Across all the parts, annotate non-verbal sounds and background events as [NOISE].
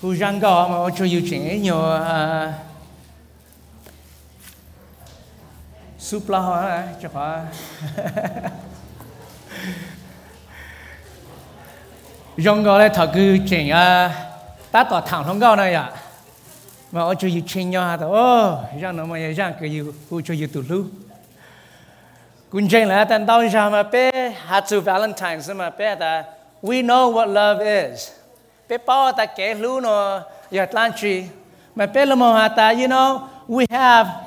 그 장가 뭐 어쩌 cho 수플라 저거 장가 lại thật cứ chuyện à ta tỏ thẳng không gao này à mà ở chỗ chuyện nhau hả ô rằng nó mà rằng cái gì ở chỗ gì tụt lưu cũng chuyện là tan đau ra mà bé hát to Valentine's mà bé ta, we know what love is. Bao ta kể lu nó giờ lan chi mà bé là mà ta you know we have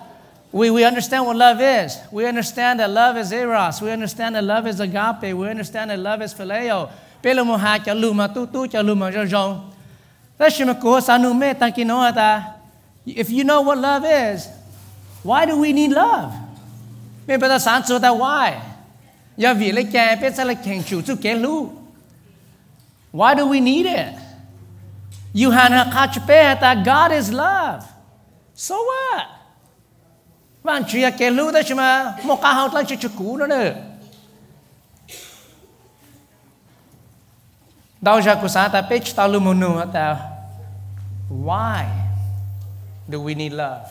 we, we understand what love is. We understand that love is eros. We understand that love is agape. We understand that love is phileo. Bé là một hai cho lu mà tu tu cho lu mà cho rong. Đó là mà cố sa nu mê ta kia nói ta. If you know what love is, why do we need love? Mẹ bây giờ sáng cho ta why? Giờ vì lấy cha bé sẽ là khen chủ chú kén lu. Why do we need it? You han ha kach pe ta God is love. So what? Bạn chỉ kén lu đó chứ mà một cái hậu lại chỉ chú cũ nữa nữa. Đâu ra ta biết ta lu monu ta. Why do we need love?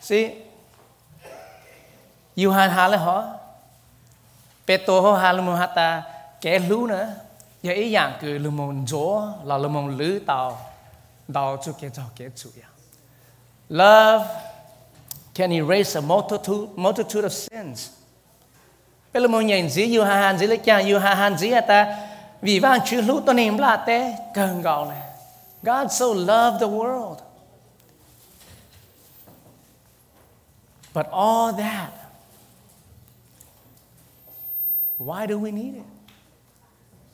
See, you han ha le ho. Pe to ho ha lu mo ha 也一样个龙门座，那龙门绿道，到处给找给主呀。Love can erase a multitude multitude of sins. Bây giờ mình nhận gì yêu hà hàn gì lấy chàng yêu hà hàn gì ta vì vang chữ lúc tôi niệm là thế cần gọi. God so loved the world. But all that, why do we need it?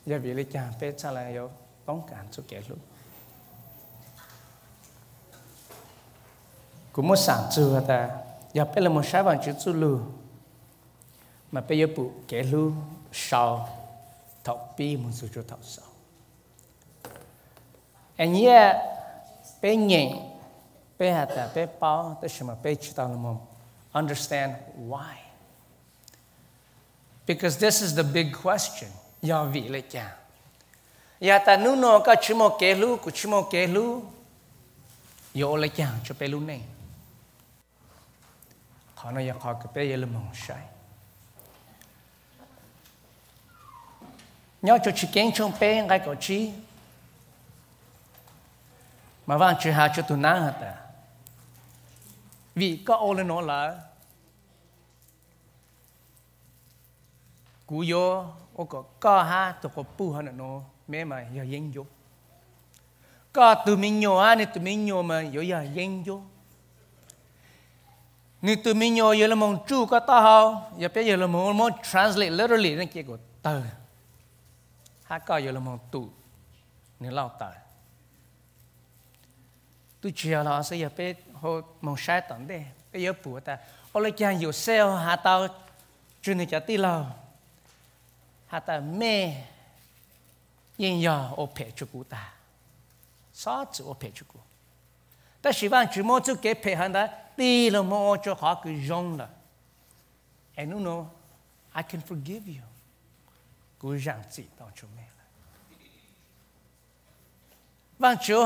Giờ vì lý cha bé cha là yếu tống cản cho kẻ lúc. Cũng một sản chừa ta, giờ bé là một sáng vàng chữ chú lưu. Mà bé yếu bụ kẻ lưu sau thọ bi một số chỗ thọ sau. And yet, bé nhẹ, bé hạt ta, bé bao, mà tao là một understand why. Because this is the big question. Do vị lệ cha. Ya ta nu no ka chimo ke lu ku chimo ke lu. Yo lệ cha cho pe lu này. Khó nó ya khó cái pe yele mong sai. Nhớ cho chị kén trong pe ngay có chi. Mà vang chỉ hạ cho tụi nàng hả ta vì có ô lên nó là cú 我個家哈都個布哈那喏，咩嘛要研究。家都沒有啊，你都沒有嘛，又要研究。你都沒有，有了蒙住個大號，也別有了蒙蒙 translate literally 那結果得，哈家有了蒙度，你老大。tôi chia là sẽ giờ bé họ mong sai tận đây. Bây giờ bữa ta, ở lại chàng yêu sale hà tao chuyên này chả ti lao 他的妹艳 me inyo 啥子我陪 chukuta, sots opet 就好去用了。And you know, i can forgive you, kujang tsitong chukme la, van chukho.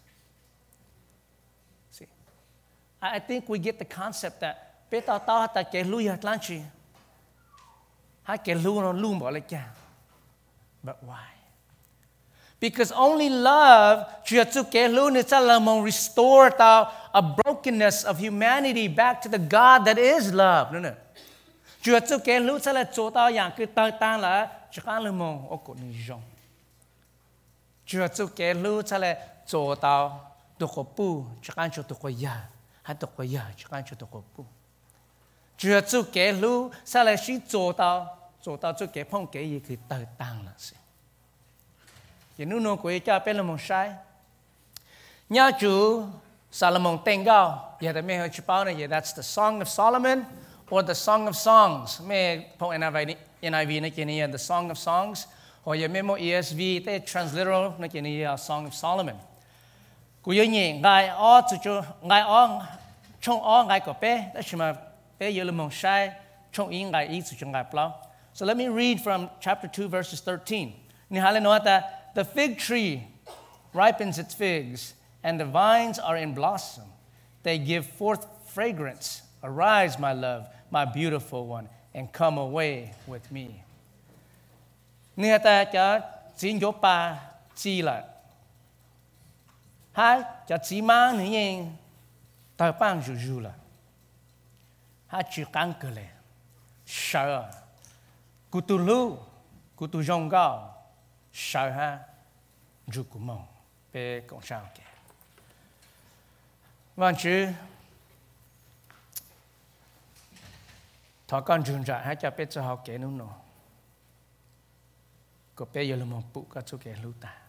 I think we get the concept that beta tao ta ke lu ya tlan. Ha ke lu no lu mo le cha. But why? Because only love restore a brokenness of humanity back to the God that is love. No no. Chưa tu ke lu sa la cho tao yang cứ tao tang la cha la mong o ko ni jong. Chúa chú kẻ lưu cha lệ chỗ tao tụ cổ bu chắc ăn cho tụ cổ ya hay tụ cổ ya chắc ăn cho tụ cổ bu Chúa chú kẻ lưu sa lệ sĩ chỗ tao 做到做给碰给也可以得当了是。也努努国家变了蒙晒，nhà chủ Solomon tên cao, yeah, the meh chipao yeah, that's the Song of Solomon or the Song of Songs. me po NIV NIV na kini the Song of Songs. Or yeah, memo ESV te transliteral na kini Song of Solomon. So let me read from chapter 2 verses 13. Ni hale nói ta, the fig tree ripens its figs and the vines are in blossom. They give forth fragrance. Arise, my love, my beautiful one, and come away with me. Nia ta cho xin chỗ là hai chắc chỉ mang như vậy, tài bằng juju la, hai chỉ căn cứ này, 他就只嘛你应到帮助住了，他去干个嘞，sợ cụ tu lu cụ tu dòng gạo sợ ha dù cụ mong về cộng sao kìa vâng chứ thọ con trường trại hai cha bé cho học kể nữa nọ có bé giờ là một bụ các chú kể lưu tài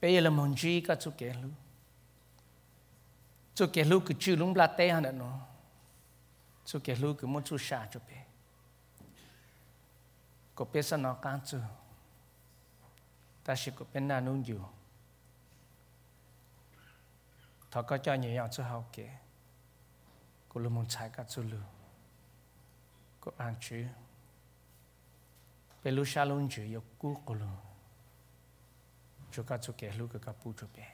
bây giờ là mong gì các chú kẻ lưu chú kẻ lưu cứ chữ lúng là tê hả nó chú kẻ lưu cứ muốn chú xa cho bé có bé sao nó cán chú ta sẽ có bé nào nung dù thọ có cho nhiều nhau cho học kể cô lu. Muốn chạy cả chú lu cô ăn chú bé lu xa luôn chứ yêu cú cô lu. chuka tsuke luka kaputu be.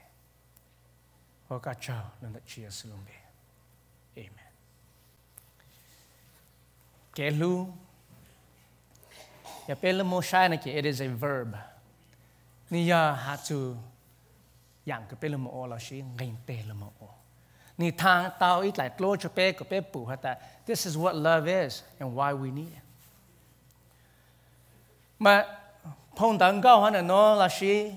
Oka chao nanda chia silumbe. Amen. Kelu. Ya pele mo shaina it is a verb. Niya hatu yang ke pele mo ola shi ngain pele mo o. Ni tao it ko pe pu. This is what love is and why we need it. Ma pong dang gao no la shi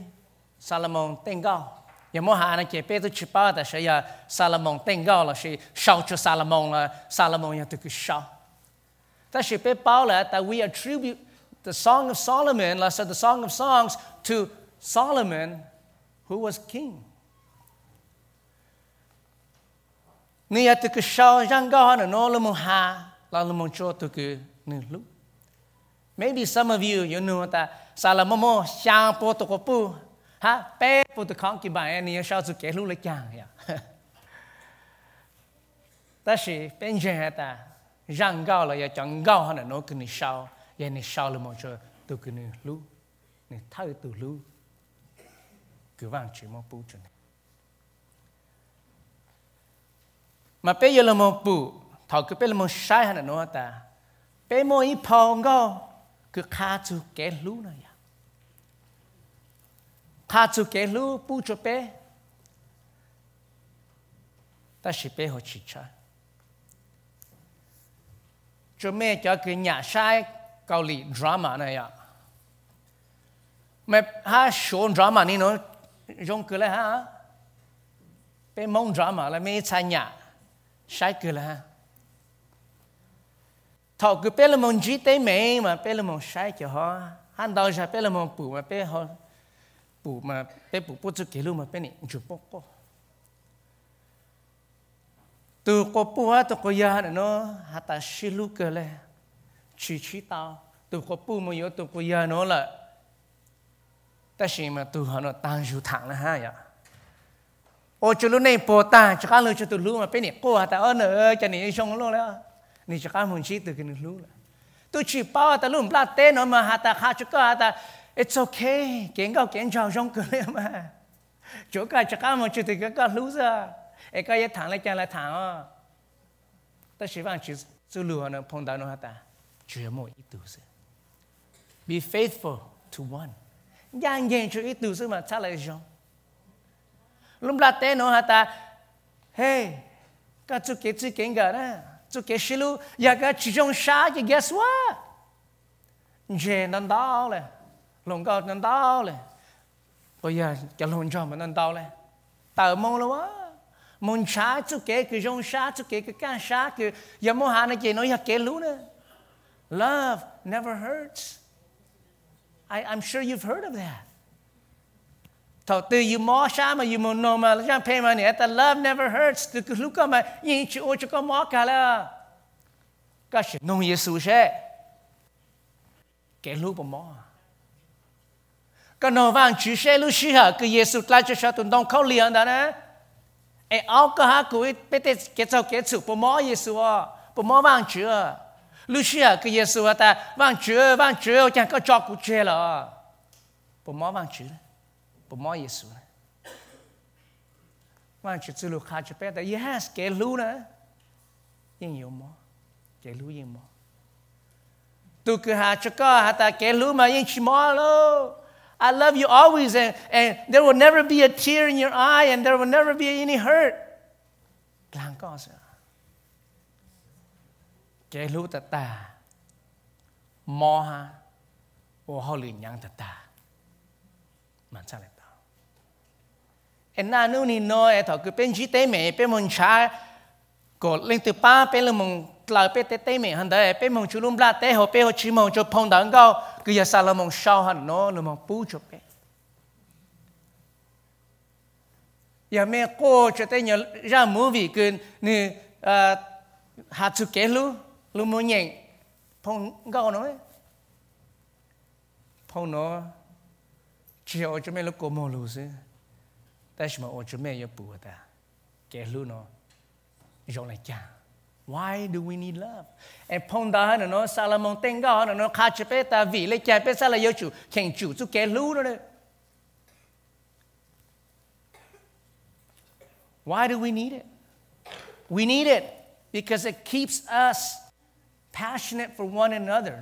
萨勒蒙定告，有冇下呢？给别的去报的是要萨勒蒙定告了，是烧出萨勒蒙了，萨勒蒙要对佢烧。但是被报了，that we attribute the Song of Solomon, let's say the Song of Songs, to Solomon, who was king. maybe some of you you know that Solomon 香波多个布。ha bé phụ tụ con kỳ bài e này sao tụ kể lúc lấy chàng ya ta sĩ bên trên hết ta? Rằng gạo là ya chọn gạo hơn là nó cứ như sao? Ya như sao là một chỗ tụ cứ như lú. Như thay lu, lú. Cứ vang chỉ một bút chân mà pe giờ là một bút thọ cứ pe là một sai hơn là nó ta? Pe bé mỗi phòng gạo cứ khá tụ kể lú này 他就给路不准备，但是背后汽车，准备 cho cái nhà sai cao lì drama này à, mà ha số drama này nó dùng cái là ha, bé mong drama là mấy sai nhà sai cái là ha, thọ cái bé là mong chỉ tế mẹ mà bé là mong sai cho họ, hắn đâu ra bé là mong bù mà bé họ ปู่มาเป้ปู่ปู่จะเกลือมาเป็นนี่จุปก็ตัวก็ปัวตัวก็ยาเนาะฮัตาชิลูกเลยชีชีตาตัวก็ปูมายตัวก็ยาเนาะละแต่ชิมาตัวเนาะตั้งอยู่ทางนะฮะอย่าโอ้จุลุในโปตาจะก้าเลยจะตัวรู้มาเป็นนี่ก็ฮัตาเออเนอจะหนีชงโลกแล้วนี่จะก้ามุนชีตัวกันรู้ละตัวชีป้าตัวลุ่มปลาเต้นเนาะมาฮัตาข้าจุก็ฮัตา it's okay. Kiến cao kiến chào trong cửa này mà. Chỗ cả chắc cả mà chỉ thì cái cả loser ấy cái cái thằng này cái là thằng à ta chỉ vang chứ sự lừa nó phong đạo nó hả ta? Chỉ một ít tu sĩ be faithful to one. Giang giang chỉ ít tu sĩ mà chắc là giống lúc là tên nó hả ta? Hey các chú kiến chú kiến cả đó. Chú kiến xí lu giờ các chú trong xa thì guess what? Jane đang đau này 龙哥能到嘞，bây giờ cho lồn cho mà nên tao lên tờ mong là quá. Mong xá chú kể cứ rong xá chú kể cứ can xá cứ giờ mong hà này chị nói giờ kể lú love never hurts. I, I'm sure you've heard of that. Thọ từ you mò xá mà you mong nô mà chẳng phê mà nè ta love never hurts. Từ cứ lúc mà nhìn chú ô chú có mò cả là cái sự nông Giêsu sẽ. Kể lú mà mò. ก็นว่างชื่อเชลูชิฮะคือเยซูคริสต์จะชาตุนต้องเข้าเลี้ยงนะนะไอเอาก็หากูไปเตะเกจเอาเกจุปมอเยซูอ่ะปมอว่างชื่อลูชิฮะคือเยซูแต่ว่างชื่อว่างชื่อจังก็จอกูเชล่ะปมอว่างชื่อปมอเยซูว่างชื่อลูกค้าจะไปแต่ yes เกลูนะยิ่งอยู่มอเกลูยิ่งมอตัวคือหาจะก็หาแต่เกลูมายิ่งชิมอแล้ว I love you always, and, and there will never be a tear in your eye, and there will never be any hurt. Làm có sao? Kể lúc ta ta, mò ha, ô họ lì nhang ta ta, mà sao lại tao? Em na nu ni nói, thọ cứ bên chỉ tế mẹ, bên môn trái, có lên từ ba bên là mong lại bên tê tê mẹ hẳn đấy. Bên mong chú lùm la tê hồ bên cho phong đẳng cao cứ giờ sao là mong sao hẳn nó là mong bù cho bên giờ mẹ cô cho tê nhớ ra mua vị cơn nè à, hạt chú kế lú lú mua nhện phong cao nói. Phong nó chỉ ở mẹ lúc cô mua lú chứ, tại mà ở chỗ mẹ yếu bùa ta. Kế lú nó. Chả Why do we need love? And phong đó nó Salomon tên gạo nó khá chế bé ta vì lấy chả bé sao là yêu chủ khen chủ chú kế lu Why do we need it? We need it because it keeps us passionate for one another.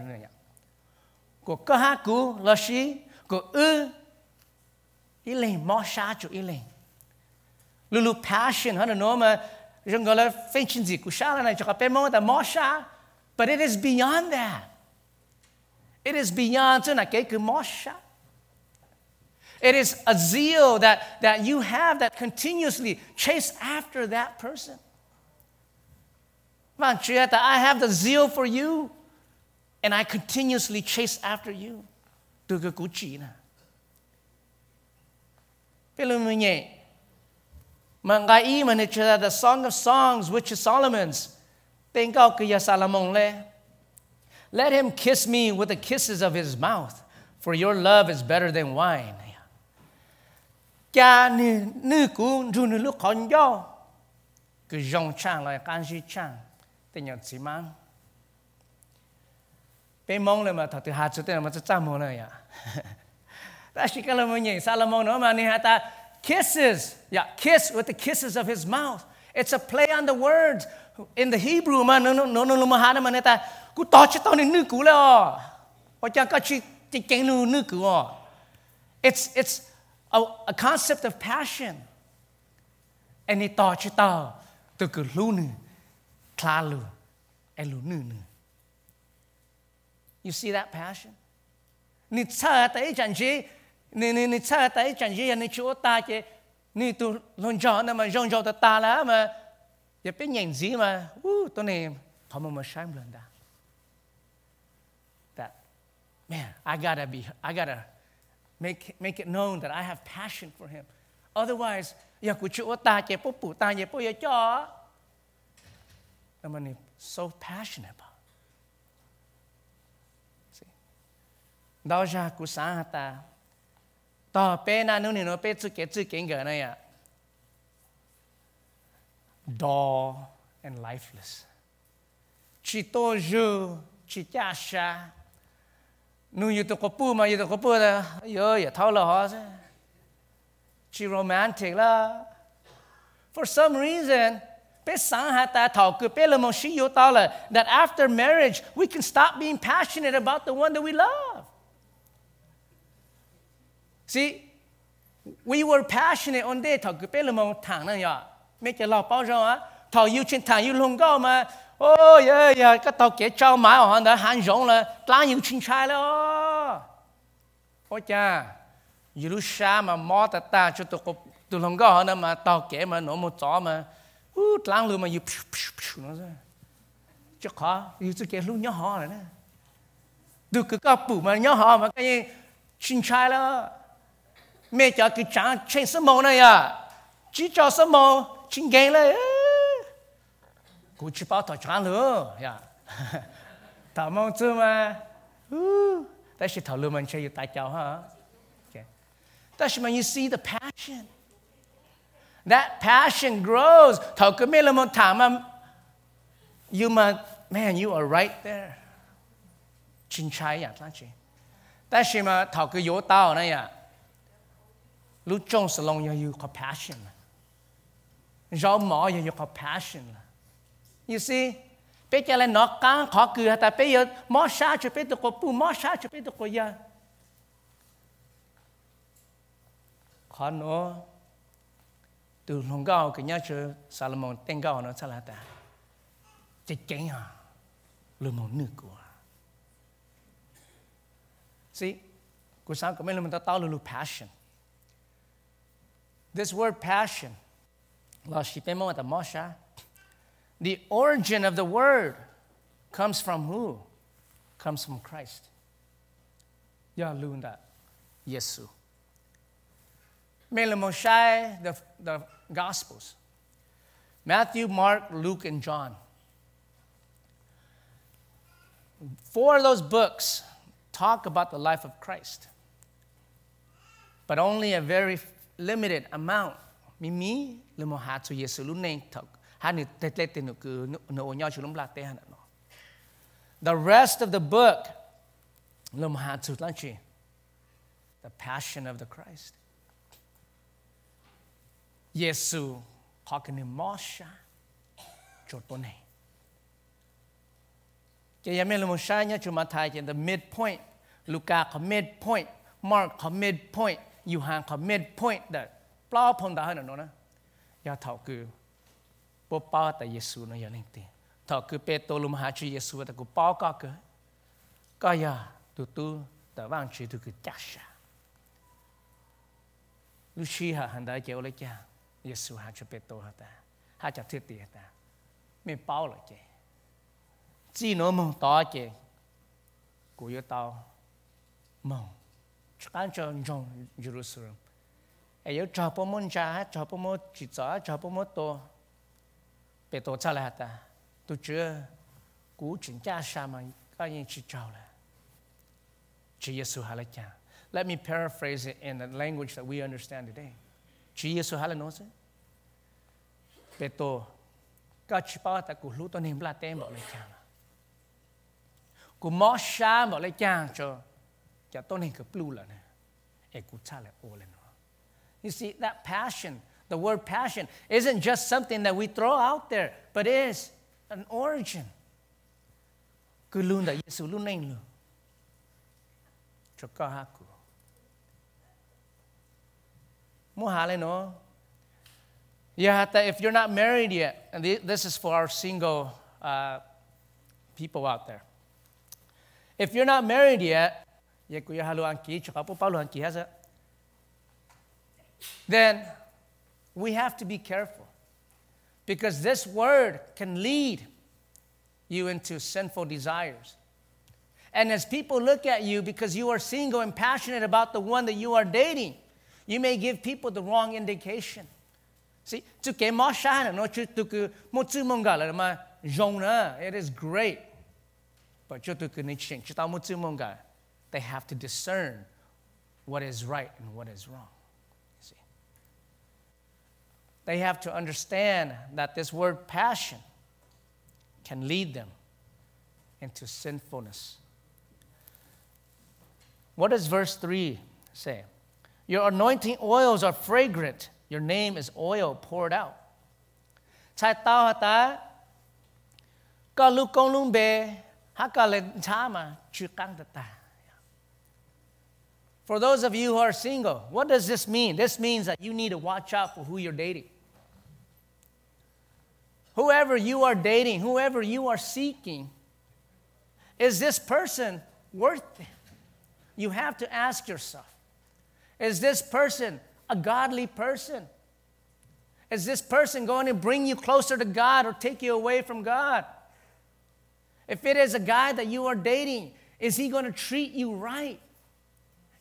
Là gì? Của ư ý lên mò xa chủ. Lulu passion hơn của xa này cho bé mong ta. But it is beyond that. It is beyond cái cứ mò xa. It is a zeal that, that you have that continuously chase after that person. Manchieta, I have the zeal for you, and I continuously chase after you. Từ cái cú chỉ nè. Bây giờ mình nhẹ. Mà ngài ý mà nè the Song of Songs, which is Solomon's. Cao kìa Salomon lê. Let him kiss me with the kisses of his mouth, for your love is better than wine. Cha nữ nữ cú ru nữ lúc còn do cứ dòng chàng lại can si chàng tên nhật chỉ mang. Bên mong mà thật từ hạt chút tên mà chắc chăm mong này à ta là mình nhìn Salomon nó mà ni ta kisses. Yeah kiss with the kisses of his mouth. It's a play on the words. In the Hebrew chẳng có chỉ chỉ cái nữ nữ cú it's it's a, a concept of passion. And thought you see that passion? Ni ni ni cha tới chẳng gì, ni chúa ta chứ, tu lon nó mà rong cho ta lá mà, giờ biết nhận gì mà, uh, tôi này không mà sáng lên đó. That man, I gotta be, I gotta make, make it known that I have passion for him. Otherwise, ya ku chu ta che pu pu ta ye pu ye cho. I'm so passionate about. See. Đó ra ku sa ta. Ta pe na nu ni no pe chu ke chu ke ge na ya. Dull and lifeless. Chỉ to ju, chỉ cha sha nu yu to kopu ma yu to kopu da yo ya thao la ho se chi romantic la for some reason pe sang ha ta thao ku pe le mo shi yo ta la that after marriage we can stop being passionate about the one that we love See, we were passionate on day thằng cứ bé làm một thằng này nhở, mấy cái bao giờ á, thằng yêu trên thằng yêu long có mà, ôi yeah cái tàu kia trao mãi ở hắn đã hắn rộng là lá yêu trên trai đó, ôi cha, yêu lúc xa mà mò ta ta cho tụi cục tụi lòng có hắn mà tàu kia mà nổ một gió mà, ú lá luôn mà yêu nó ra, chứ khó yêu tụi kia luôn nhớ họ rồi nè, được cái cặp bự mà nhớ họ mà cái chuyện trai đó mẹ cho cái chán trên sớm mồ này à chỉ cho sớm mồ chính ghê lên cũng chỉ bảo tao chán nữa ya tao mong chứ mà đó là thảo luận mình chơi tại cháu ha đó là when you see the passion. That passion grows. tao cứ mê là một thảm mà you mà man you are right there. chính trái ya, là chị đó là mà thảo cứ yếu tao này à lúc trong sờ lông yêu có passion. Rau mỏ yêu có you see bé cha lên nó cá khó cười ta bé yêu mỏ sa cho bé tụ có pu mỏ sa cho bé tụ có ya khó nó từ lòng gạo cái nhà Salomon tên gạo nó sao là ta chỉ chén à lưu mong nước của See, của sao của mình là tao lưu passion This word passion, lo shi pe mo ta mo. The origin of the word comes from who? Comes from Christ. Ya luôn that. Yesu. Mình là một sai the, the Gospels. Matthew, Mark, Luke, and John. Four of those books talk about the life of Christ, but only a very limited amount. Mimi le mo ha tu Yesu lu nei thok ha ni te te te no ku no nya chu lum la te ha no. The rest of the book le mo ha tu lan chi the passion of the Christ. Yesu talking in Mosha chot po nei. Cái yame lo mo sha nya chu ma thai chen the midpoint. Luca có midpoint. Mark có midpoint. Yohan có midpoint. That ปลาพงดาหนนนะยาเท่าคือปป้าแต่เยซูนะยานิ่งตีเท่าคือเปโตรลุมหาชีเยซูแต่กูป้าก็คือก็ยาตูตูแต่ว่างชีตูคือจักชาลูชีหาหันได้เจ้าเลยจ้าเยซูหาจะเปโตรหาแต่หาจะเทียตีแต่ไม่เป้าเลยเจ้ chỉ nó mong to kì của yêu tao mong chắc cho trong Jerusalem ai qancho njong Jerusalem. E yo chapo mo nja, chapo mo chitsa, chapo mo to, pe to tsa la ta. Tu chưa, cú chỉnh cha sa mà có những chỉ trao là. Chỉ Giêsu hà la cha. Let me paraphrase it in the language that we understand today. Chỉ Giêsu hà la nói chứ. Pe to, ka chi pa ta cú lu to niệm la tem bảo la cha. Cú mo sa bảo la cha cho. You see that passion, the word passion isn't just something that we throw out there, but is an origin. Cứ luôn đã Giêsu luôn nên luôn. Cho cả hạ cú. Mua hạ lên nó. Yeah, if you're not married yet, and this is for our single uh, people out there. If you're not married yet, then we have to be careful because this word can lead you into sinful desires. And as people look at you because you are single and passionate about the one that you are dating, you may give people the wrong indication. See, it is great but they have to discern what is right and what is wrong. You See? They have to understand that this word passion can lead them into sinfulness. What does verse 3 say? Your anointing oils are fragrant. Your name is oil poured out. Chai for those of you who are single, what does this mean? This means that you need to watch out for who you're dating. Whoever you are dating, whoever you are seeking, is this person worth it? You have to ask yourself is this person a godly person? Is this person going to bring you closer to God or take you away from God? If it is a guy that you are dating, Is he going to treat you right?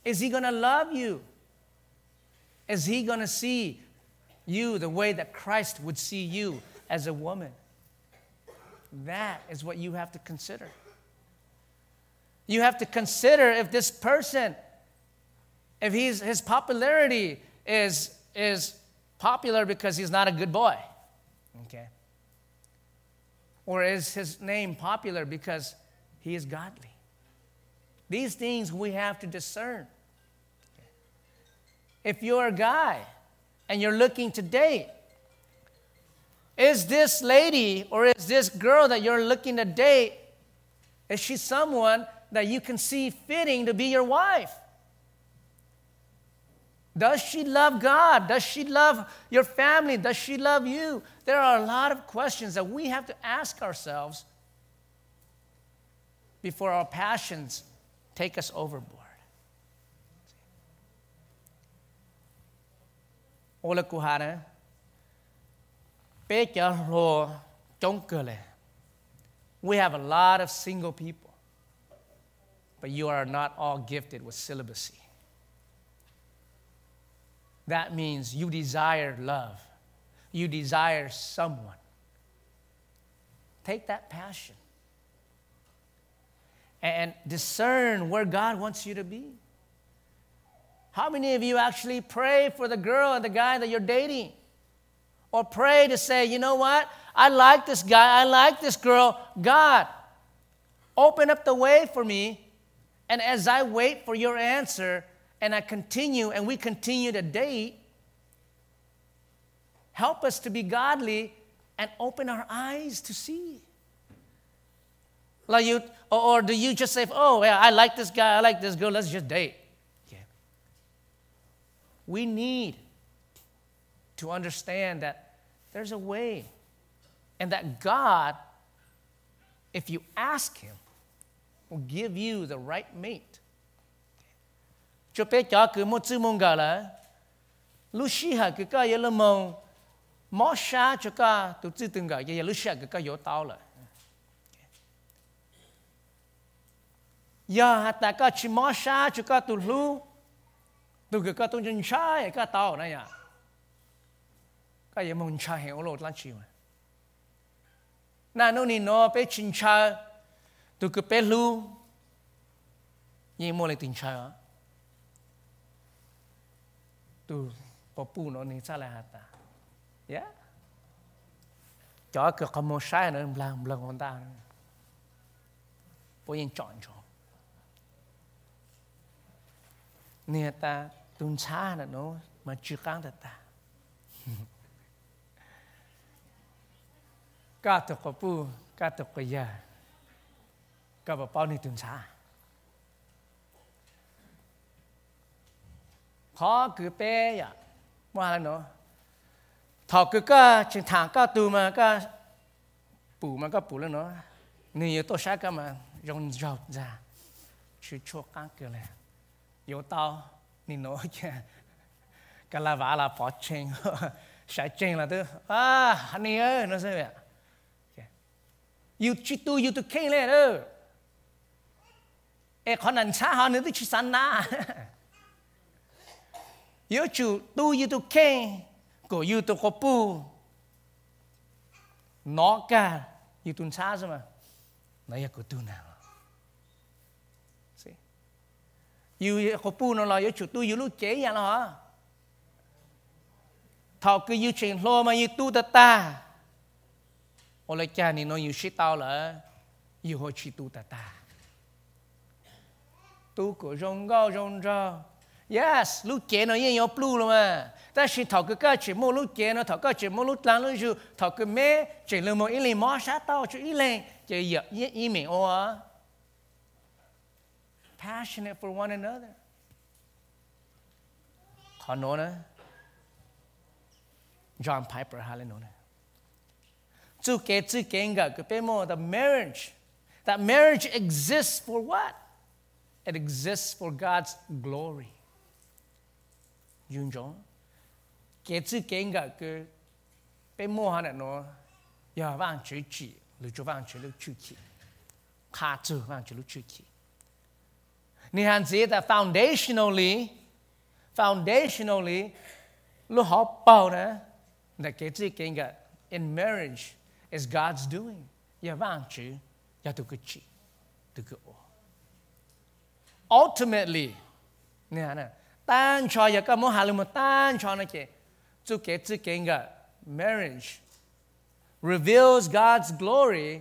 Is he going to love you? Is he going to see you the way that Christ would see you as a woman? That is what you have to consider. You have to consider if this person, if he's, his popularity is, is popular because he's not a good boy. Okay. Or is his name popular because he is godly? These things we have to discern. If you're a guy and you're looking to date, is this lady or is this girl that you're looking to date, is she someone that you can see fitting to be your wife? Does she love God? Does she love your family? Does she love you? There are a lot of questions that we have to ask ourselves before our passions take us overboard. Ola kuhara, We have a lot of single people, but you are not all gifted with celibacy. That means you desire love. You desire someone. Take that passion and discern where God wants you to be. How many of you actually pray for the girl and the guy that you're dating? Or pray to say, you know what? I like this guy, I like this girl. God, open up the way for me. And as I wait for your answer, and I continue and we continue to date, help us to be godly and open our eyes to see. Like you, or, or do you just say, oh, yeah, I like this guy, I like this girl, let's just date? Yeah. We need to understand that there's a way and that God, if you ask Him, will give you the right mate cho bé cho cứ một chữ mong gà là lúc xí hà cứ cái là mong mỏ xa cho cả tụ chữ từng gà giờ lúc cứ cái yếu tao là giờ hạt ta có chỉ mò xa chỉ có tụt lu tụt cái có tụt chân sai cái tàu này à. Cái gì mong cha hiểu lột lan chịu na nó nì nó bé chân cha tụt cái bé lu nhưng mua lại tình cha à tụt bỏ pu nó nì xa là hạt ta. Dạ. Yeah cho cái có mò sai nó làm làm con ta bố yên chọn chọn เนี่ยตาตุนชาน่ะเนาะมาจุกังแต่ตาก้าตกกปูก้าตกกยาก็บอกเป้านี่ตุนชาขอคือเป้ยว่าแล้วเนาะถอดคือก็ชิงทางก็ตูมาก็ปู่มันก็ปู่แล้วเนาะนี่ยตัวชาก็มายองยาวจ้าชื่อชั่วกังเกินเล 有刀，你挪去，噶拉瓦拉跑进，晒进了都啊，你儿那是咩？要去都要都看来了，哎，可能差好你都去山那，要去都要都看，个要都个不，哪个要都差是吗？那也个都难了。yu ko pu no la yu chu tu yu lu che ya la ha thọ cứ yu chen lo ma yu tu ta ta. Ô cha ni no yu shi tao la yu ho chi tu ta ta. Tu ko rong gao ra yes lu che nó yên yo plu lo mà, ta shi thọ cái ka chỉ mo lu che nó thọ cái chỉ mo lu lan lu chú thọ cái me chỉ lu mo ili mo sát tao chu ile chỉ yu yin yin me o à passionate for one another. Nói John Piper ngờ cái bé mô the marriage. That marriage exists for what? It exists for God's glory. Yun cho kế chữ kế ngờ cái bé mua hàng nó giờ vang chữ chỉ lưu cho vang chữ lưu chữ chỉ khá chữ vang chữ lưu chữ chỉ ni han foundationally foundationally lu họ bao nè là cái gì cái in marriage is God's doing. Ya vang tu cái chi tu cái ultimately nè nè tan cho ya cái mô hà lu mà tan cho nó tu cái gì cái cái marriage reveals God's glory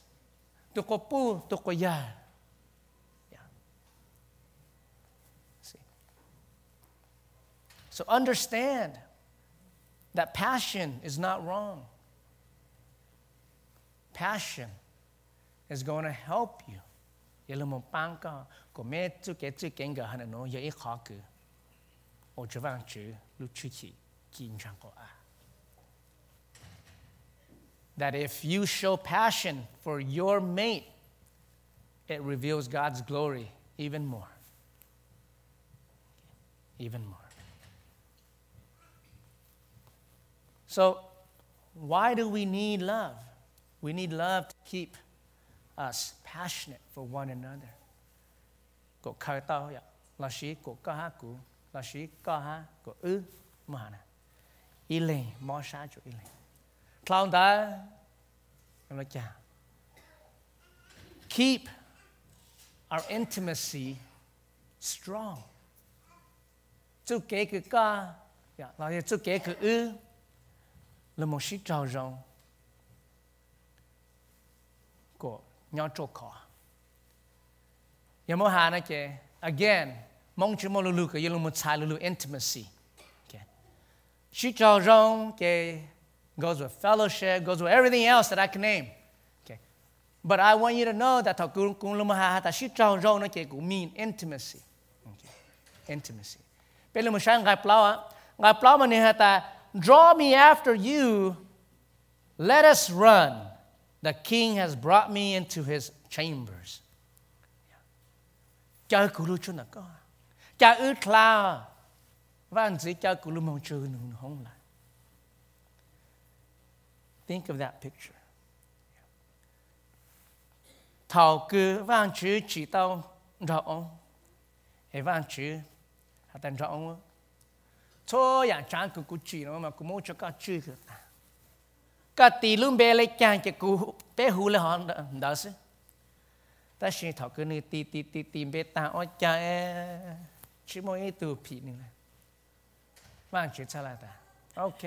Toko pu, toko ya. Yeah. See. So understand that passion is not wrong. Passion is going to help you. Yelo mo pangka ko me tu ke tu kenga hana no ye i kha ku. O chwang chu lu chu chi kin chang ko a that if you show passion for your mate, it reveals God's glory even more. Even more. So, why do we need love? We need love to keep us passionate for one another. Clown ta Em nói, chà. Keep our intimacy strong. Chú kể cứ ca dạ, Nói chú kể cứ ư Là một sĩ trào rộng Của nhau trô khó Nhà dạ, mô hà nói kìa, Again, Mong chú mô lưu lưu Cái lưu một xài lưu lưu intimacy. Sĩ trào rộng Kìa goes with fellowship, goes with everything else that I can name. Okay. But I want you to know that it mean intimacy. Okay. Intimacy. Pelo mo siya ngai plawa, ngai plawa ni hata draw me after you. Let us run. The king has brought me into his chambers. Cha kulu chuna ka. Cha ư kla. Van zi cha kulu mong chu nu hong la. Think of that picture. Thảo cư vang chữ chỉ tao rõ. Hãy vang chữ, Hả tên rõ không? Thôi dạng chán cú cú chỉ nó mà cú mô cho cá chư cực ta. Cả tỷ lương bê lấy chàng cho cú Bé hù lê hòn đó chứ Ta xin thảo cư nữ tì tì tì tì bê ta ôi chà e. Chứ mô ý tù phí nữ Vang chữ chá là ta. Ok.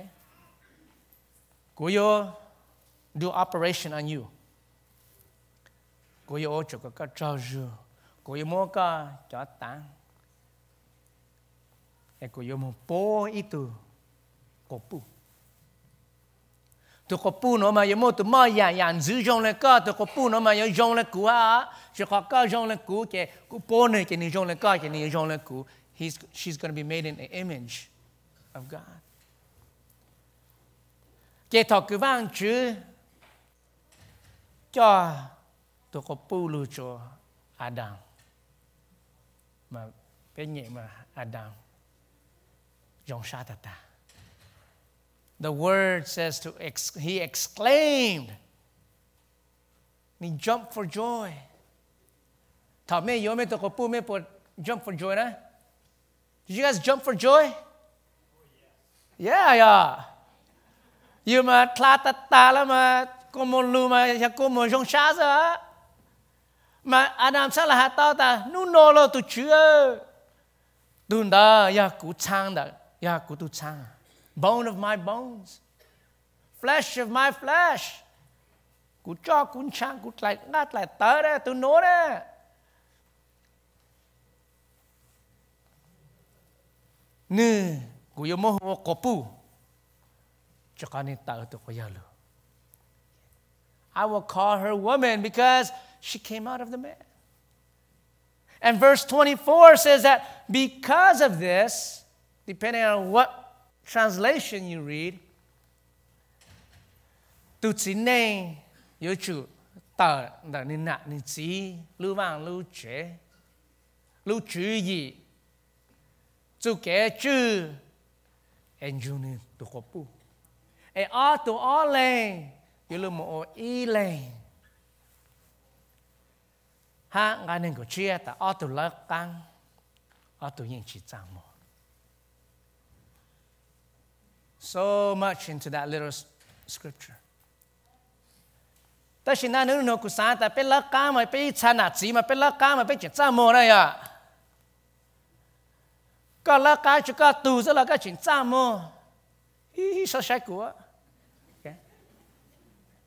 Cô yo do operation on you. Cô yo cho cái trao rửa. Cô yo mua cái cho tang. E cô yo mua po itu kopu. Tu kopu mà yo mua tu mà ya ya giữ trong lại cái tu kopu nó mà yo trong lại cú à. Chỉ có cái trong lại cú cái cú po này trong lại cái cái này trong lại cú. He's she's going to be made in the image of God. Chế thọ cứ vang chữ cho tôi có pu lu cho Adam. Mà cái nhẹ mà Adam. Dòng sa ta ta the word says to ex, he exclaimed he jumped for joy. Thọ mẹ yo mẹ tôi có pu mẹ po jump for joy na did you guys jump for joy? Oh, yeah yeah yêu mà tla ta ta là mà có một lu mà ya có một trong xa ra mà Adam sa là hạt tao ta, nu nô lo tu chưa tu e. da, ya cú chang da, ya cú tu chang. Bone of my bones. Flesh of my flesh. Cú cho cú chang cú lại ngắt lại tới đây tu nô đây nè cú yêu mô hồ cổ pu. I will call her woman because she came out of the man. And verse 24 says that because of this, depending on what translation you read, tu chỉ nên yếu chủ tờ là nên nạ nên chỉ lưu vang lưu chế lưu chú ý chú tu bu e a to o le yu lu mo o i le ha nga nen ko chia ta a tu la kang a to yin chi zang mo. So much into that little scripture. Ta shi na nu no ku sa ta pe la ka ma pe cha na chi ma pe la ka ma pe chi zang mo na ya. ก็ละกาจุก็ตูซะละก็ฉินจ้าโม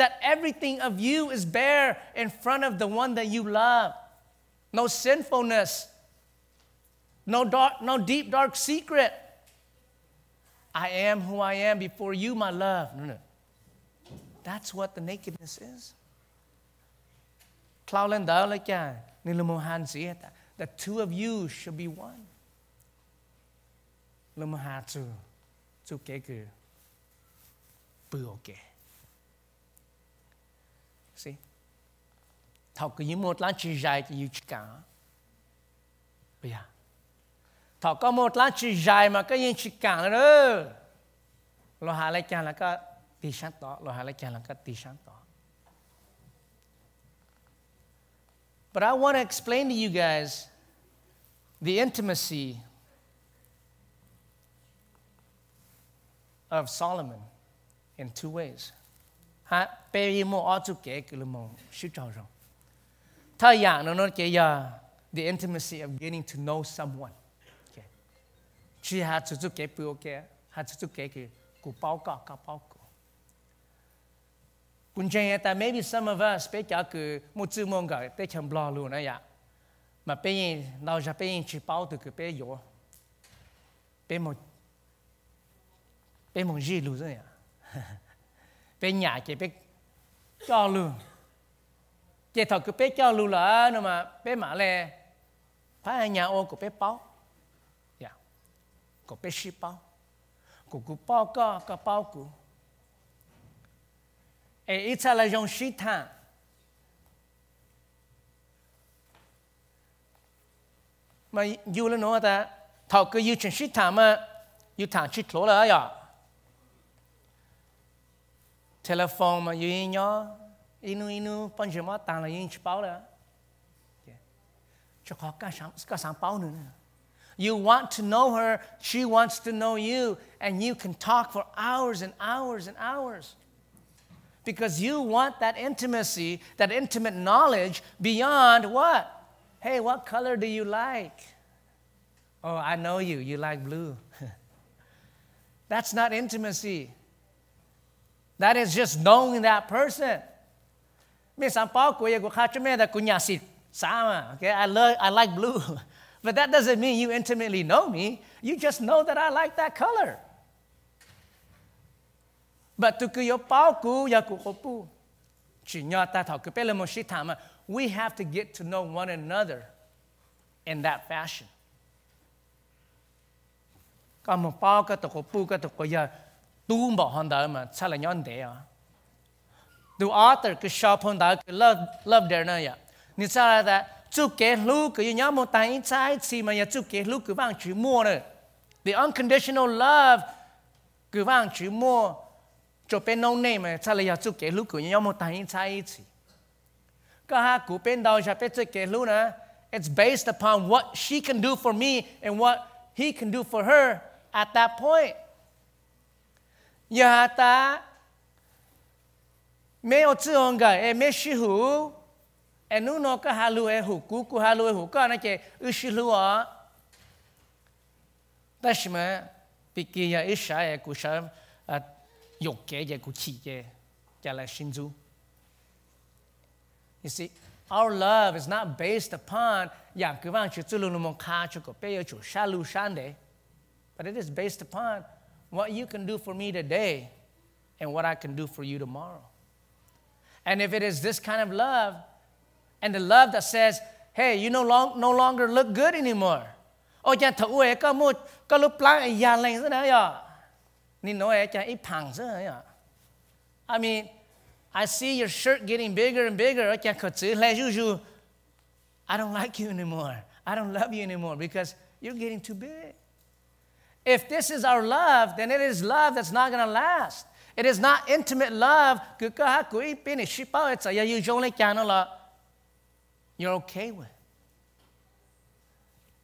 that everything of you is bare in front of the one that you love. No sinfulness no dark no deep dark secret. I am who I am before you my love. No no. That's what the nakedness is. The two of you should be one. See? Thọ cứ như một lá chỉ dài thì chỉ cả. Bây giờ. Có một lá chỉ dài mà cái gì chỉ cả nữa. Lo hạ lại chàng là cái tí sáng tỏ lo hai chàng là cái tí sáng tỏ But I want to explain to you guys the intimacy of Solomon in two ways. ha bê mô ở chỗ kể cái mô sư trò rồng Thơ dạng nó nói kể giờ the intimacy of getting to know someone. Okay. chỉ hạ chỗ chỗ kể bê ok hạ chỗ chỗ kể cái cụ bao cọ cả bao cọ cũng chẳng hạn maybe some of us bây giờ cứ một chữ mong gọi tới chăm lo luôn này ạ mà bây giờ lâu ra bây giờ chỉ bao từ cái bây giờ bây một bây một gì luôn rồi ạ Bé nhà chị bé cho luôn. chị thật cứ bé cho luôn là nó mà bé mà lẹ phải nhà ô của bé bao. Dạ. Của bé ship bao. Của của bao có có bao của et ít là dòng sĩ thang mà yêu lên nó ta thầu cứ yêu chuyện sĩ thang mà yêu thang chít lỗ là ạ telephone mà nhỏ inu inu gì mà tàng là yêu chỉ là cho họ cả sáng cả sáng bảo You want to know her, she wants to know you, and you can talk for hours and hours and hours because you want that intimacy, that intimate knowledge beyond what? Hey, what color do you like? Oh, I know you. You like blue. [LAUGHS] That's not intimacy. That is just knowing that person. Okay, I, love, I like blue. [LAUGHS] But that doesn't mean you intimately know me. You just know that I like that color. But tu cứ yo bao cú ya cú khó pu. Chỉ nhờ ta thảo cứ bê một sĩ thảm mà we have to get to know one another in that fashion. Có một bao cái tục Tuumba honda ma chala nyonde ya. The author ke shop honda ke love love der na ya. Ni chala da chu ke lu ke nya mo tai chai chi ma ya chu ke lu ke wang chi mo ne. The unconditional love ke wang chi mo cho pe no name chala ya chu ke lu ke nya mo tai chai chi. Ka ha ku pen dao ja pe chu ke lu na it's based upon what she can do for me and what he can do for her at that point. 呀ta 没有自honga，也没虚乎， e nu no ka halu e hu ku ku halu e hu ka na che ushilu a tashma piki ya isha e ku sha a yok ke je ku chi je ja la shinzu you see our love is not based upon ya ku van chu zulu mo ka chu ko pe yo chu sha lu shan de but it is based upon what you can do for me today and what I can do for you tomorrow. And if it is this kind of love, and the love that says, hey, you no, long, no longer look good anymore. Oh, Ôi cha thử uế có một có lúc lá cha ít mean, I see your shirt getting bigger and bigger. Oh, Ôi cha khởi chữ ju. I don't like you anymore. I don't love you anymore because you're getting too big. If this is our love, then it is love that's not going to last. It is not intimate love. You're okay with.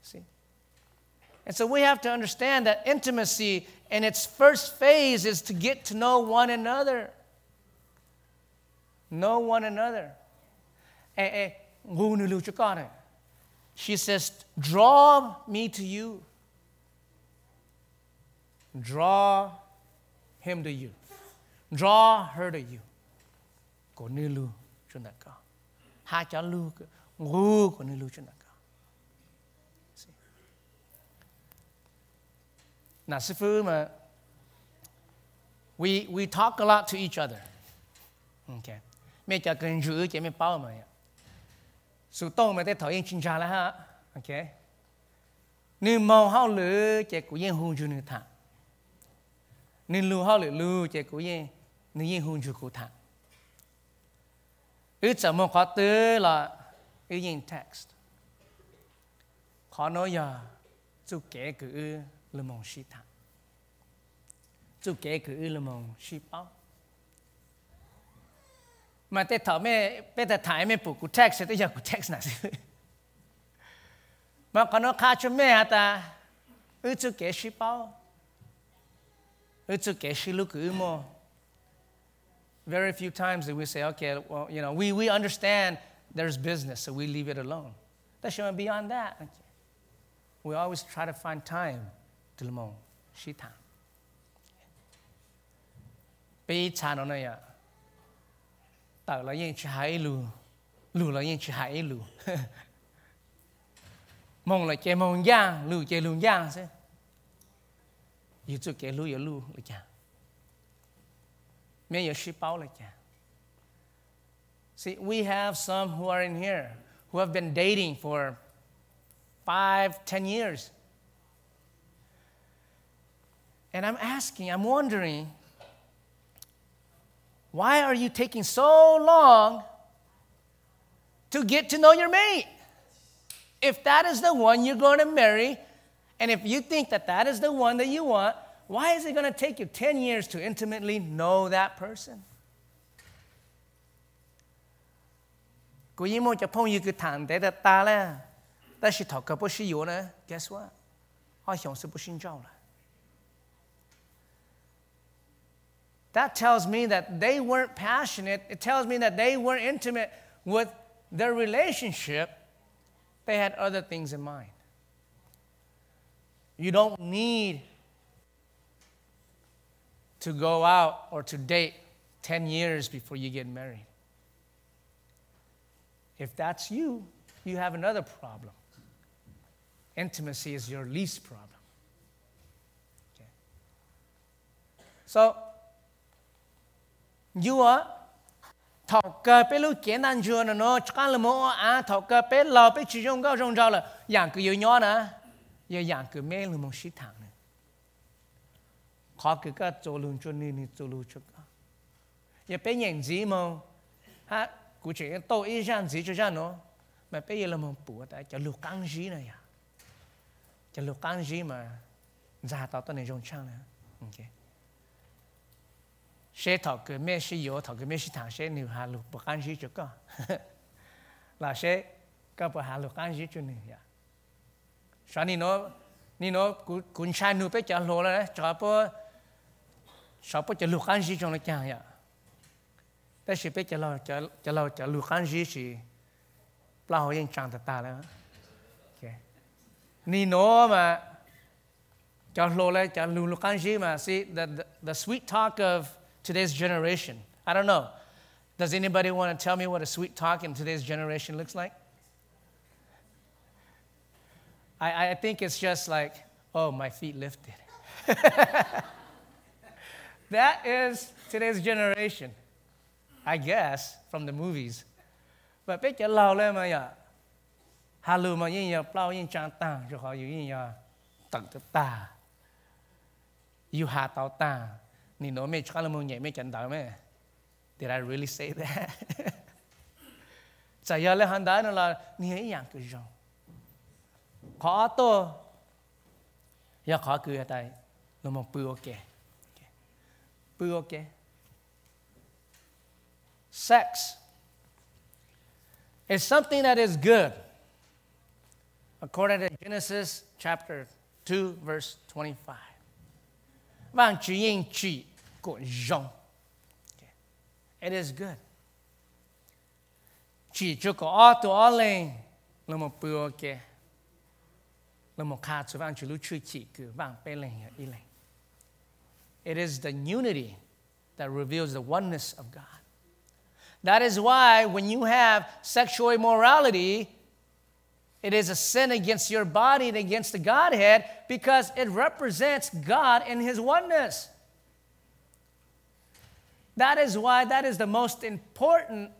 See? And so we have to understand that intimacy in its first phase is to get to know one another. Know one another. Eh, eh. She says, draw me to you. Draw him to you. Draw her to you. Lưu cho nàng có. Hai cháu lưu ngu của nữ lưu cho nàng. Now, mà we, we talk a lot to each other. Okay. Mẹ cha cần giữ chị mẹ bao mà. Sự tông mà tới thổi yên chính trả là ha. Okay. Nếu màu hao lửa chị cũng yên hôn cho nữ thẳng nên lưu hao lệ lưu chạy cú ye nên ye hôn chú cú thẳng ư chả mong khó tư là ư yên text. Khó nói giờ, chú kể cử ư lưu mong sĩ thẳng chú kể cử ư lưu mong sĩ bao mà tê thảo mê, bê tê thái mê bù cú text, tê giờ cú text nà sư mà khó nói khá chú mê hả ta? Ư chú kể sĩ bao it's okay, she look more. Very few times that we say, okay, well, you know, we, we understand there's business, so we leave it alone. That's even beyond that. We always try to find time to lemon. She time. Bây cha nó này à, tạo là yên chỉ hai lù, lù là yên chỉ hai lù. [LAUGHS] Mong chơi mong giang, lù chơi lù giang you took a lu ya lu le cha me ya shi pao le cha see we have some who are in here who have been dating for five ten years. And i'm asking i'm wondering why are you taking so long to get to know your mate? If that is the one you're going to marry and if you think that that is the one that you want, why is it going to take you 10 years to intimately know that person? Cô yi mo cho phong yu cứ thẳng để ta là ta chỉ thọ cái bố sĩ yếu nữa, guess what? Họ hiểu sự bố sinh trao. That tells me that they weren't passionate. It tells me that they weren't intimate with their relationship. They had other things in mind. You don't need to go out or to date 10 years before you get married. If that's you, you have another problem. Intimacy is your least problem. Okay. So, you are thọ cơ bé kiến ăn nó chắc là mô à bé lò bé là 要养个咩路蒙西塘呢？考佢個做路做呢呢做路出噶，要俾人子冇，嚇古住多一樣子就樣咯，咪俾嘢路蒙補啊！就六更子呢呀，就六更子嘛，咋到到你用槍呢？OK，寫頭佢咩是有頭佢咩是堂寫你下六不更子就個，嗱寫個不下六更子就呢呀。nino nino kun cha nu pe cha lo la cha po cha po cha lu khan ji chong la cha ya? Ta shi pe cha see the, the the sweet talk of today's generation. I don't know. Does anybody want to tell me what a sweet talk in today's generation looks like? I, I think it's just like, oh, my feet lifted. [LAUGHS] that is today's generation, I guess, from the movies. But ya. Uh, halu yin ya, plau yin yin ya. You have to ta. Ni mẹ mẹ mẹ. Did I really say that? [LAUGHS] Le nó là, ni yang. 과또 야 과그에 따이 sex is something that is good. According to Genesis chapter 2 verse 25 mang chi chi ko jong it is good. Chi chu ko to leng it is the unity that reveals the oneness of God. That is why when you have sexual immorality, it is a sin against your body and against the Godhead because it represents God in His oneness. That is why that is the most important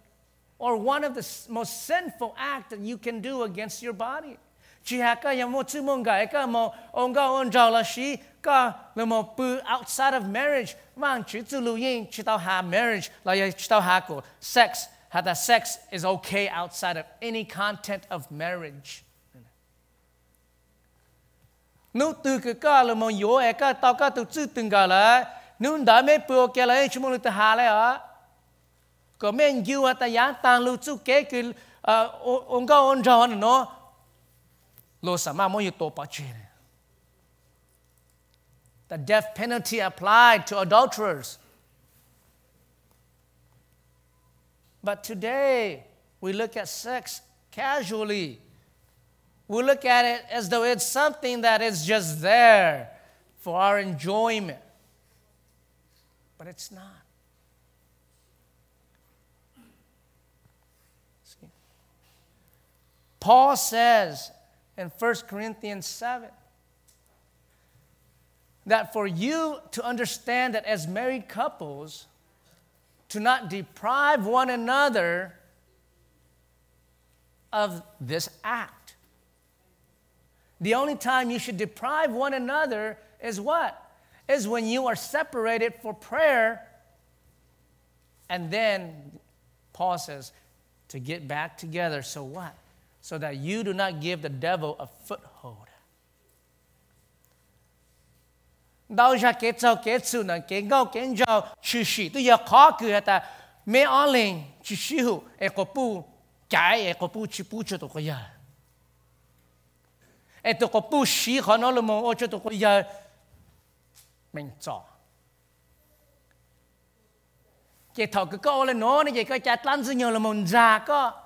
or one of the most sinful acts that you can do against your body. chỉ hạ cái yam mô chữ mông cái cái mô ông cái ông giàu là sĩ cái là mô bự outside of marriage. Mang chữ tu lưu yên chỉ tao hạ marriage. Là yam chỉ tao hạ cổ sex hạ ta sex is okay outside of any content of marriage. Nếu từ cái cái là mô yếu cái cái tao cái từ chữ từng cái là nếu đã mấy bự cái là chỉ mông được hạ lại à có mấy yêu ta yam tăng lưu chữ cái cái ông cái ông giàu nó The death penalty applied to adulterers. But today, we look at sex casually. We look at it as though it's something that is just there for our enjoyment. But it's not. See? Paul says in 1 Corinthians 7 that for you to understand that as married couples, to not deprive one another of this act. The only time you should deprive one another is what? Is when you are separated for prayer. And then Paul says, to get back together. So what? So that you do not give the devil a foothold. Đâu ra cái châu cái sự nè cái ngâu cái châu chữ sĩ tôi giờ khó cười ta? Mẹ ở lên chữ sĩ hữu e có bu cái e có bu chữ bu cho tôi có giờ. E tôi có bu sĩ họ nói là mà ô cho tôi có giờ. Mình cho cái thọ cái câu là nó này cái cái chặt lăn dư nhiều là mình già có.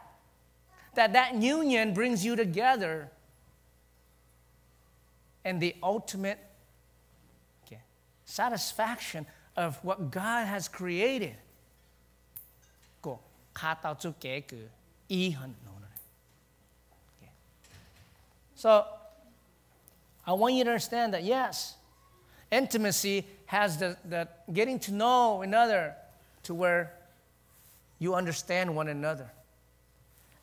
that that union brings you together. And the ultimate okay, satisfaction of what God has created. So, I want you to understand that yes, intimacy has the, the getting to know another to where you understand one another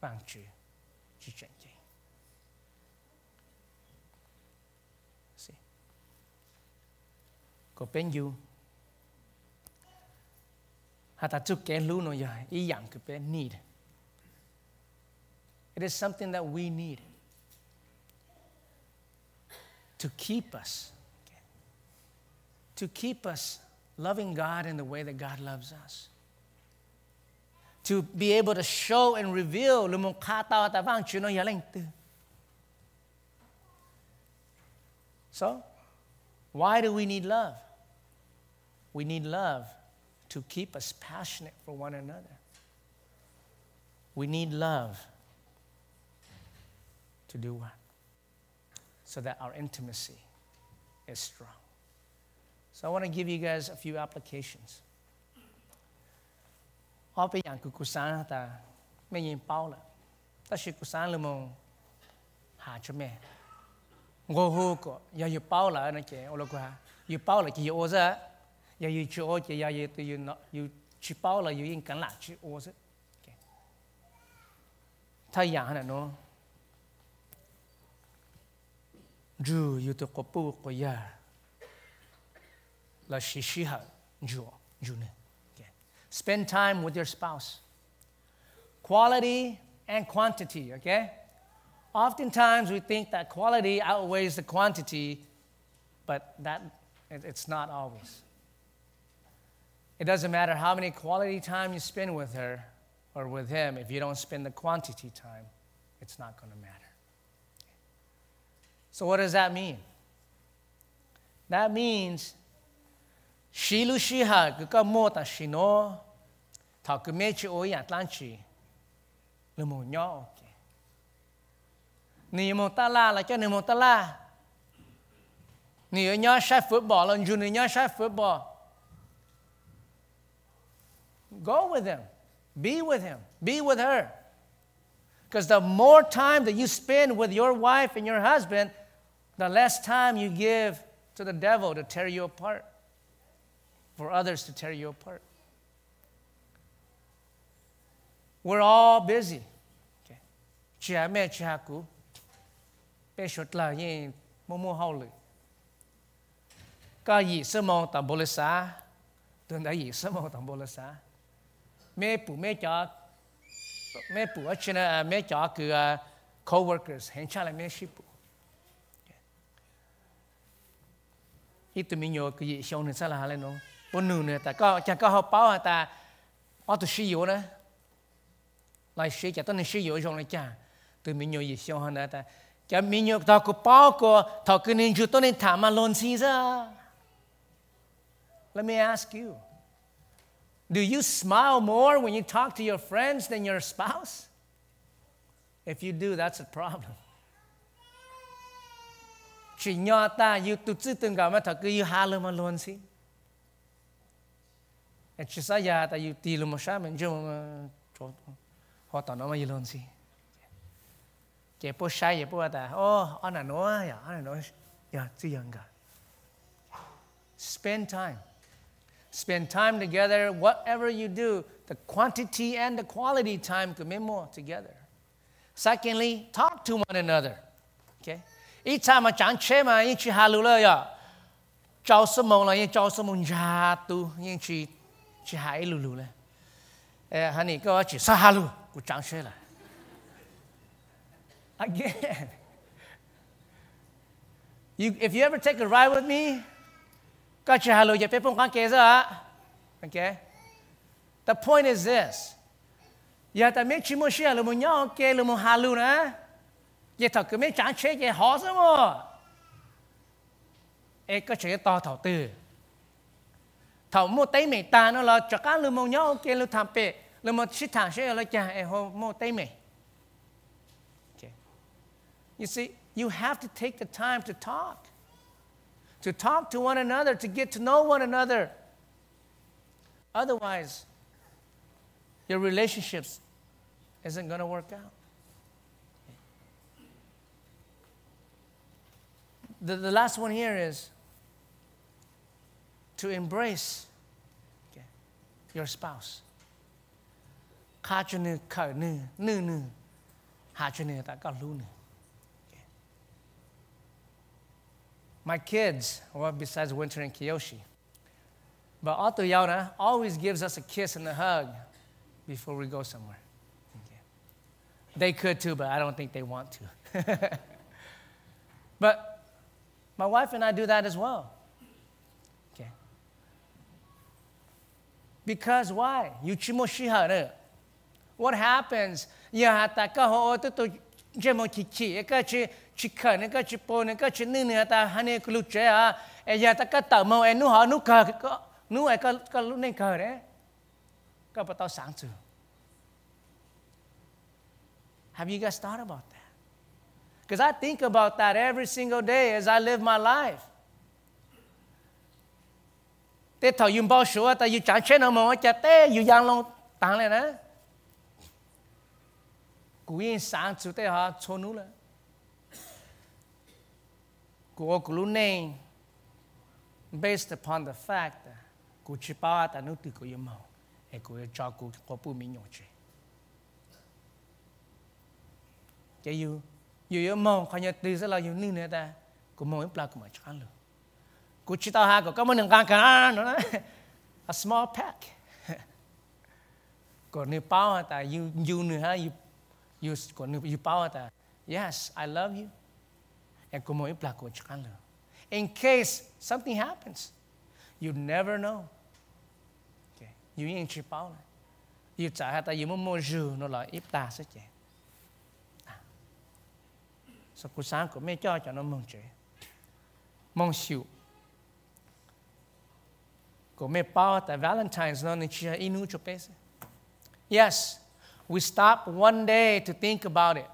忘记去真经。是，个朋友，他他做给路呢呀，一样个被 need。It is something that we need to keep us, to keep us loving God in the way that God loves us. To be able to show and reveal kata ta vang chu yaling tu. So, why do we need love? We need love to keep us passionate for one another. We need love to do what? So that our intimacy is strong. So I want to give you guys a few applications. 我俾人佢古山但咩嘢包啦，但是古山你冇下出咩？我好个又要包啦，那嘅我老个要包啦，叫我啫，又要做我嘅，又要都要攞要去包啦，要应紧啦，去我啫。他养喺度喏。Ju yu tu ko pu ko ya. La shi shi ha ju ju ne. Spend time with your spouse. Quality and quantity, okay? Oftentimes we think that quality outweighs the quantity, but that it's not always. It doesn't matter how many quality time you spend with her or with him, if you don't spend the quantity time, it's not going to matter. So, what does that mean? That means shilu shiha kuka mota shino ta kumechi oyi atlanchi le mo nyo oke. Ni mo tala la cho ni mo tala. Ni ở nhớ sai football là ju ni nhớ sai football. Go with him. Be with him. Be with her. Because the more time that you spend with your wife and your husband, the less time you give to the devil to tear you apart, for others to tear you apart. We're all busy. Chia me, chia ku. Pe shot la yin mo mo hao lu. Ka yi se mo ta bo le sa. Tun da yi se mo ta bo le sa. Me pu, me cha me pu, a china me cha ku, a coworkers, hen cha la me shi pu. Ít tụi mình nhớ cái gì xong nên sao là hà lên không? บนหนูเนี่ยแต่ก็จะก็เขาเป้าแต่ออตุชิโยนะลายชิจะต้องในชิโยจงเลยจ้าตัวมีโยยิ่งเสียงหันแต่จะมีโยตอกูเป้าก็ทอกินินจุต้นในถามมาลนซีซะ Let me ask you Do you smile more when you talk to your friends than your spouse? If you do, that's a problem. Chỉ nhỏ ta, you tự tư từng cảm mà thật cứ you hà lơ mà luôn xin. xí chỉ sa ya ta yêu tì mà sao mình cho cho họ tao nó mà yêu luôn xí chỉ bố sai chỉ bố ta ô anh là nói ya anh là nói ya chỉ yang cả spend time spend time together whatever you do the quantity and the quality time could be more together secondly talk to one another okay 一查嘛讲车嘛，因去哈路了呀，招什么了？因招什么呀？都因去 chỉ hai lù lù này, hả? hắn này có chỉ sa halu, lù của trang xe là again [LAUGHS] you, if you ever take a ride with me có chỉ halu, giờ phải phong quan kế ra okay? The point is this. giờ ta mấy chỉ mua xe là mua nhau kê là mua halu nè, giờ thật cứ mấy trang xe giờ họ sao mà ai có chỉ to thầu tư thầu mua tay mày ta nó là cho cá lưu mong nhau kia lưu tham bệ lưu một shit thằng sẽ là chả ê hồ mua tay mày you see you have to take the time to talk. To talk to one another to get to know one another. Otherwise your relationships isn't going to work out. The, the last one here is to embrace okay, your spouse. Nư. My kids, well, besides Winter and Kiyoshi, but Otto Yauna always gives us a kiss and a hug before we go somewhere. Okay. They could too, but I don't think they want to. [LAUGHS] but my wife and I do that as well. Okay. Because why? What happens? Ya ta ka ho to to je mo chi chi ka chi chi ka ne ka chi po ne ka chi ne ne ta ha ne ku lu che a e ya ta ka ta mo e nu ha nu ka ka nu e ka ka lu ne ka re ka pa tao sáng chu Have you guys thought about that? Because I think about that every single day as I live my life. Thế thầu dùng bao số ta dùng trả chết nào mà chả té dùng giang long tăng lên nè. Cú yên sáng chú tế ha cho nú là. Cú cú lu nè based upon the fact cú chỉ bảo ta nú từ cú yếm màu, e cú cho cú có bù mi nhổ chế. Cái yêu yêu yêu mong khai nhớ từ sẽ là yêu nương nữa ta, cú mong ít là cú mà chán luôn. กูชิตาหาก็ก็มันหนึ่งการกันนะ [LAUGHS] a small pack. [LAUGHS] ก็นึกเป้าแต่ยูยูนึกฮะยูยูก็นึกยูเป้าแต่ yes, I love you. แต่กูไม่ปลากกูชังเลย in case something happens, you never know. Okay you yên chỉ ป้า này you trả hạt tại you muốn mua rượu, nó là ít ta sẽ chết à. sau cuộc sáng của mấy cho cho nó mong chế mong chịu Ko me power ta Valentine's no ni chi inu cho pese. Yes, we stop one day to think about it.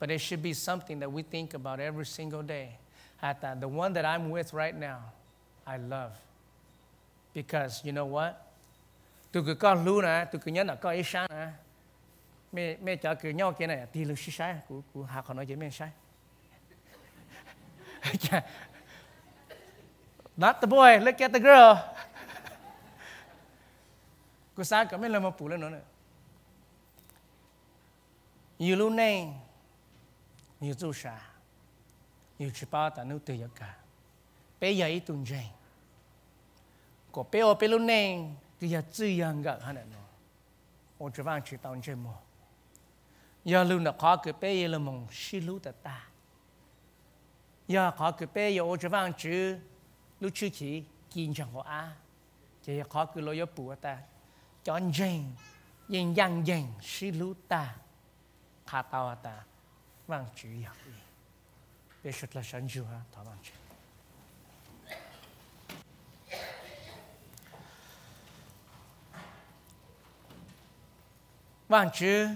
But it should be something that we think about every single day. At that, the one that I'm with right now, I love. Because you know what? Tôi cứ con lưu nè, tôi cứ nhớ là có ý sáng nè. Mẹ mẹ cho cứ nhau kia này, thì lưu xí sai, của của hạ còn nói với mẹ sai. [LAUGHS] Not the boy, look at the girl. กูสาก็ไม่เลยมาปูแล้วนนอยู่รู้ในอยู่จูชาอยู่ชิปาตานุติยกาเปยใหญ่ตุนเจงก็เปโอเปลุนเองก็อย่าจื้อยังกับขนาดนั้นโอจะว่างชิตองเจมัวอย่าลืมนะขอคือเปยละมงชิลุตตาอย่าขอคือเปยโอจะว่างจื้อลูกชื่อขีกินจังหัวอาจะขอคือลอยปู่ตา chọn dành dành dàng dành sĩ lũ ta khá tao ta vang chữ yạc đi bế xuất là sẵn dù ha thỏa vang chữ vang chữ.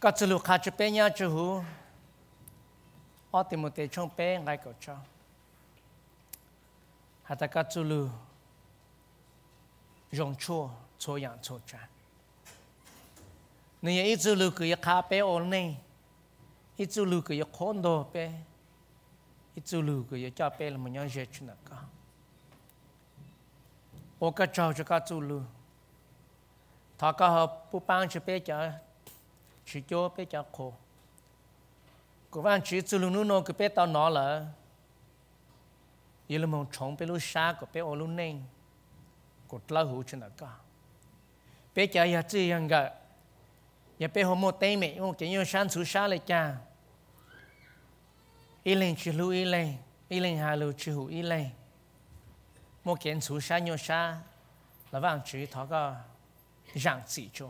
Các chữ lũ khá chữ bé nhau chữ hú ở tìm một tế trong bé ngay cầu cho. Hạt ta các chữ lũ 容错错样错转。你一直路个一卡贝奥内，一直路个一看到贝，一直路个一加贝了么样热出那个。我个找着个走路，他个和不帮着贝家，去叫贝家哭。个万去走路路那个贝到哪了？一路么冲贝路山个贝奥路内。kutla hu chuna ka pe cha bé chi yang ga ya pe homo te me o ke yo shan su sha le cha ilen chi lu ilen ilen ha lu chi hu ilen mo ken su sha nyo sha là vang chi thọ ka giảng chỉ cho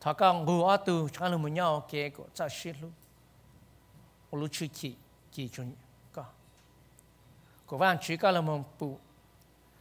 thọ ka ngu ở tu cho lu mu nhau ke ko cha shi lu lu chi chi chi cho có có vang chi ka là mong bu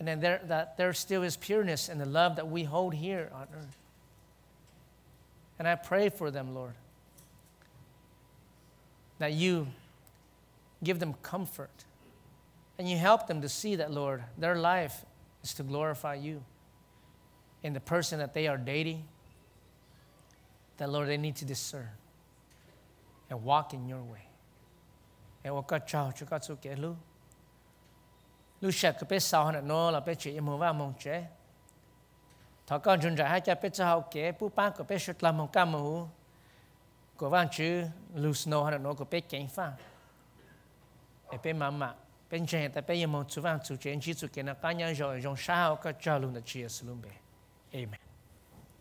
And then there, that there still is pureness in the love that we hold here on earth. And I pray for them, Lord, that you give them comfort and you help them to see that, Lord, their life is to glorify you in the person that they are dating, that, Lord, they need to discern and walk in your way. And. Lúc sẽ cái biết sao hả nó là biết chuyện mua vào mong chế. Thọ con chúng ra hai cha biết sao kế bố ba cái biết sự làm mong cam mù. Của văn chữ lúc nó hả nó có biết cảnh phang. Để biết mà mà, bên trên tại biết mong chú văn chú chuyện chỉ chú kiến là cá nhân rồi dùng sao có cho luôn là chia sẻ luôn. Amen.